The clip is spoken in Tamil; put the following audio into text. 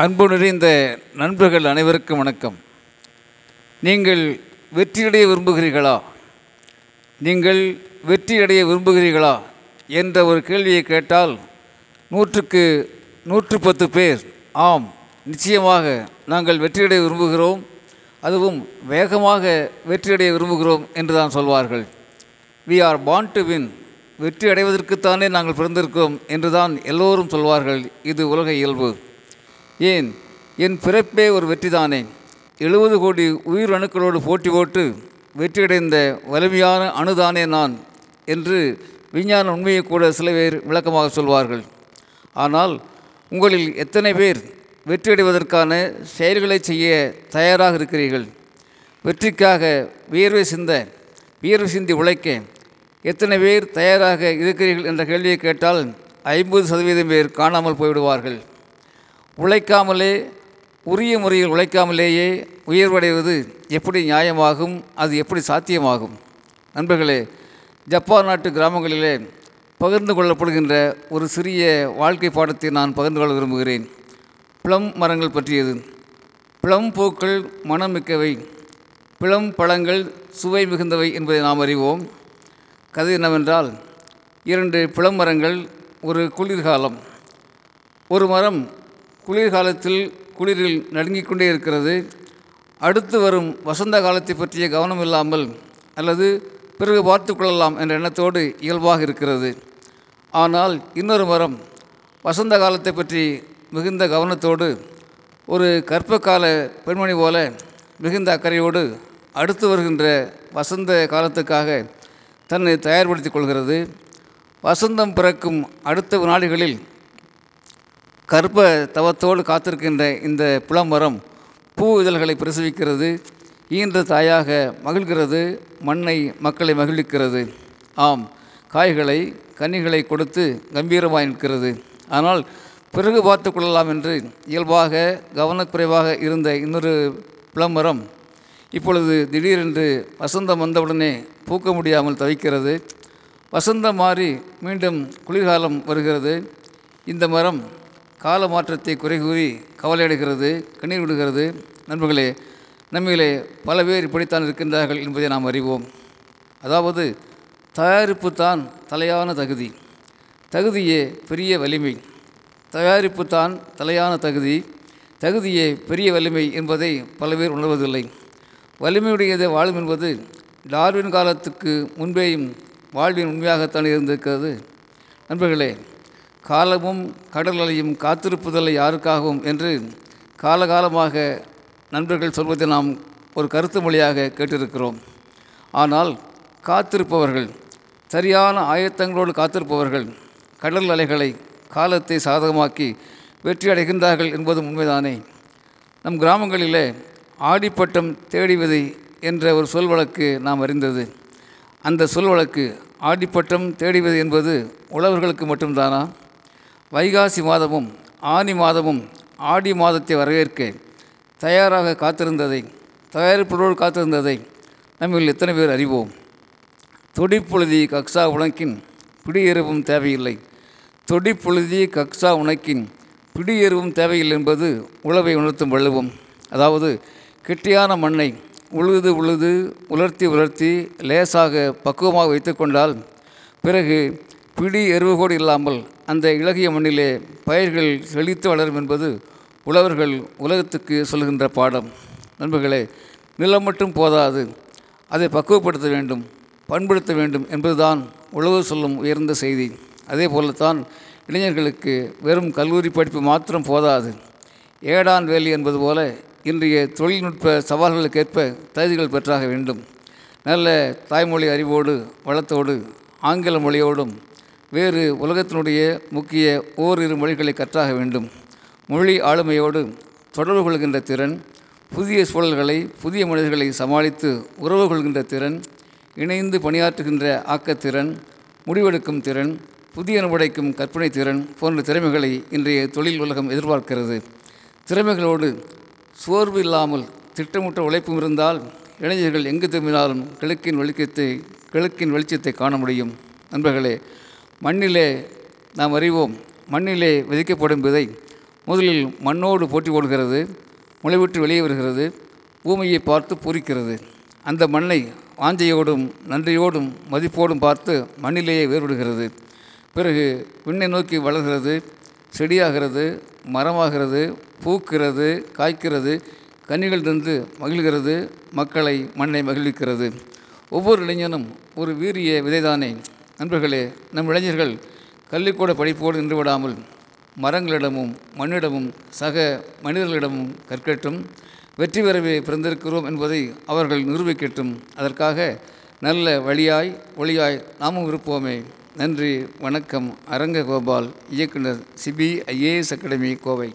அன்பு நிறைந்த நண்பர்கள் அனைவருக்கும் வணக்கம். நீங்கள் வெற்றியடைய விரும்புகிறீர்களா? நீங்கள் வெற்றியடைய விரும்புகிறீர்களா? என்ற ஒரு கேள்வியை கேட்டால் நூற்றுக்கு நூற்று பத்து பேர் ஆம் நிச்சயமாக நாங்கள் வெற்றியடைய விரும்புகிறோம் அதுவும் வேகமாக வெற்றியடைய விரும்புகிறோம் என்று தான் சொல்வார்கள். We are born to win வெற்றி அடைவதற்குத்தானே நாங்கள் பிறந்திருக்கிறோம் என்று தான் எல்லோரும் சொல்வார்கள். இது உலக இயல்பு. ஏன்? என் பிறப்பே ஒரு வெற்றிதானே? எழுபது கோடி உயிர் அணுக்களோடு போட்டி போட்டு வெற்றியடைந்த வலிமையான அணுதானே நான் என்று விஞ்ஞான உண்மையை கூட சில பேர் விளக்கமாக சொல்வார்கள். ஆனால் உங்களில் எத்தனை பேர் வெற்றியடைவதற்கான செயல்களை செய்ய தயாராக இருக்கிறீர்கள்? வெற்றிக்காக வியர்வை சிந்த வியர்வை சிந்தி உழைக்க எத்தனை பேர் தயாராக இருக்கிறீர்கள் என்ற கேள்வியை கேட்டால் ஐம்பது சதவீதம் பேர் காணாமல் போய்விடுவார்கள். உழைக்காமலே உரிய முறையில் உழைக்காமலேயே உயர்வடைவது எப்படி நியாயமாகும்? அது எப்படி சாத்தியமாகும்? நண்பர்களே ஜப்பான் நாட்டு கிராமங்களிலே பகிர்ந்து கொள்ளப்படுகின்ற ஒரு சிறிய வாழ்க்கை பாடத்தை நான் பகிர்ந்து கொள்ள விரும்புகிறேன். பிளம் மரங்கள் பற்றியது. பிளம் பூக்கள் மனம் மிக்கவை பிளம் பழங்கள் சுவை மிகுந்தவை என்பதை நாம் அறிவோம். கதை என்னவென்றால் இரண்டு பிளம் மரங்கள் ஒரு குளிர்காலம். ஒரு மரம் குளிர்காலத்தில் குளிரில் நடுங்கிக் கொண்டே இருக்கிறது. அடுத்து வரும் வசந்த காலத்தை பற்றிய கவனம் இல்லாமல் அல்லது பிறகு பார்த்து கொள்ளலாம் என்ற எண்ணத்தோடு இயல்பாக இருக்கிறது. ஆனால் இன்னொரு மரம் வசந்த காலத்தை பற்றி மிகுந்த கவனத்தோடு ஒரு கற்பகால பெண்மணி போல மிகுந்த அக்கறையோடு அடுத்து வருகின்ற வசந்த காலத்துக்காக தன்னை தயார்படுத்திக் கொள்கிறது. வசந்தம் பிறக்கும் அடுத்த நாடுகளில் கர்ப்ப தவத்தோடு காத்திருக்கின்ற இந்த புலமரம் பூ இதழ்களை பிரசவிக்கிறது ஈன்ற தாயாக மகிழ்கிறது மண்ணை மக்களை மகிழ்விக்கிறது. ஆம் காய்களை கனிகளை கொடுத்து கம்பீரமாக நிற்கிறது. ஆனால் பிறகு பார்த்து கொள்ளலாம் என்று இயல்பாக கவனக்குறைவாக இருந்த இன்னொரு புலமரம் இப்பொழுது திடீரென்று வசந்தம் வந்தவுடனே பூக்க முடியாமல் தவிக்கிறது. வசந்தம் மாறி மீண்டும் குளிர்காலம் வருகிறது. இந்த மரம் கால மாற்றத்தை குறை கூறி கவலையடைகிறது கண்ணீர் விடுகிறது. நண்பர்களே நம்மிலே பல பேர் இப்படித்தான் இருக்கின்றார்கள் என்பதை நாம் அறிவோம். அதாவது தயாரிப்பு தான் தலையான தகுதி. தகுதியே பெரிய வலிமை. தயாரிப்பு தான் தலையான தகுதி. தகுதியே பெரிய வலிமை என்பதை பல பேர் உணர்வதில்லை. வலிமையுடையதே வாழும் என்பது டார்வின் காலத்துக்கு முன்பேயும் வாழ்வின் உண்மையாகத்தான் இருந்திருக்கிறது. நண்பர்களே காலமும் கடல் அலையும் காத்திருப்புதலை யாருக்காகவும் என்று காலகாலமாக நண்பர்கள் சொல்வதை நாம் ஒரு கருத்து மொழியாக கேட்டிருக்கிறோம். ஆனால் காத்திருப்பவர்கள் சரியான ஆயத்தங்களோடு காத்திருப்பவர்கள் கடல் அலைகளை காலத்தை சாதகமாக்கி வெற்றி அடைகின்றார்கள் என்பதும் உண்மைதானே. நம் கிராமங்களிலே ஆடிப்பட்டம் தேடி விதை என்ற ஒரு சொல் வழக்கு நாம் அறிந்தது. அந்த சொல் வழக்கு ஆடிப்பட்டம் தேடி விதை என்பது உழவர்களுக்கு மட்டும்தானா? வைகாசி மாதமும் ஆனி மாதமும் ஆடி மாதத்தை வரவேற்க தயாராக காத்திருந்ததை தயாரிப்போடு காத்திருந்ததை நம்மில் எத்தனை பேர் அறிவோம். தொடிப்பொழுதி கக்ஸா உனக்கின் பிடியெருவும் தேவையில்லை. தொடிப்பொழுதி கக்ஸா உனக்கின் பிடியெருவும் தேவையில்லை என்பது உழவை உணர்த்தும் வள்ளுவம். அதாவது கெட்டியான மண்ணை உழுது உழுது உலர்த்தி உலர்த்தி லேசாக பக்குவமாக வைத்து கொண்டால் பிறகு பிடி எருவுகோடு இல்லாமல் அந்த இலகிய மண்ணிலே பயிர்கள் செழித்து வளரும் என்பது உழவர்கள் உலகத்துக்கு சொல்கின்ற பாடம். நண்பர்களே நிலம் மட்டும் போதாது. அதை பக்குவப்படுத்த வேண்டும் பண்படுத்த வேண்டும் என்பதுதான் உழவு சொல்லும் உயர்ந்த செய்தி. அதே போலத்தான் இளைஞர்களுக்கு வெறும் கல்லூரி படிப்பு மாத்திரம் போதாது. ஏடான் வேலி என்பது போல இன்றைய தொழில்நுட்ப சவால்களுக்கேற்ப தகுதிகள் பெற்றாக வேண்டும். நல்ல தாய்மொழி அறிவோடு வளத்தோடு ஆங்கில மொழியோடும் வேறு உலகத்தினுடைய முக்கிய ஓரிரு மொழிகளை கற்றாக வேண்டும். மொழி ஆளுமையோடு தொடர்பு கொள்கின்ற திறன் புதிய சூழல்களை புதிய மனிதர்களை சமாளித்து உறவு கொள்கின்ற திறன் இணைந்து பணியாற்றுகின்ற ஆக்கத்திறன் முடிவெடுக்கும் திறன் புதிய படைக்கும் கற்பனை திறன் போன்ற திறமைகளை இன்றைய தொழில் உலகம் எதிர்பார்க்கிறது. திறமைகளோடு சோர்வு இல்லாமல் திட்டமிட்ட உழைப்பும் இருந்தால் இளைஞர்கள் எங்கு திரும்பினாலும் கிழக்கின் வெளிச்சத்தை கிழக்கின் வெளிச்சத்தை காண முடியும். நண்பர்களே மண்ணிலே நாம் அறிவோம் மண்ணிலே விதைக்கப்படும் விதை முதலில் மண்ணோடு போட்டி போடுகிறது முளைவிட்டு வெளியே வருகிறது பூமியை பார்த்து பூரிக்கிறது. அந்த மண்ணை வாஞ்சையோடும் நன்றியோடும் மதிப்போடும் பார்த்து மண்ணிலேயே வேறுபடுகிறது. பிறகு விண்ணை நோக்கி வளர்கிறது செடியாகிறது மரமாகிறது பூக்கிறது காய்க்கிறது கனிகள் தந்து மகிழ்கிறது மக்களை மண்ணை மகிழ்விக்கிறது. ஒவ்வொரு இளைஞனும் ஒரு வீரிய விதைதானே நண்பர்களே நம் இளைஞர்கள் கல்விக்கூட படிப்போடு நின்று விடாமல் மரங்களிடமும் மண்ணிடமும் சக மனிதர்களிடமும் கற்கட்டும் வெற்றி பெறவே பிறந்திருக்கிறோம் என்பதை அவர்கள் நிரூபிக்கட்டும். அதற்காக நல்ல வழியாய் ஒளியாய் நாமும் இருப்போமே. நன்றி வணக்கம். அரங்ககோபால் இயக்குனர் சிபிஐஏஎஸ் அகாடமி கோவை.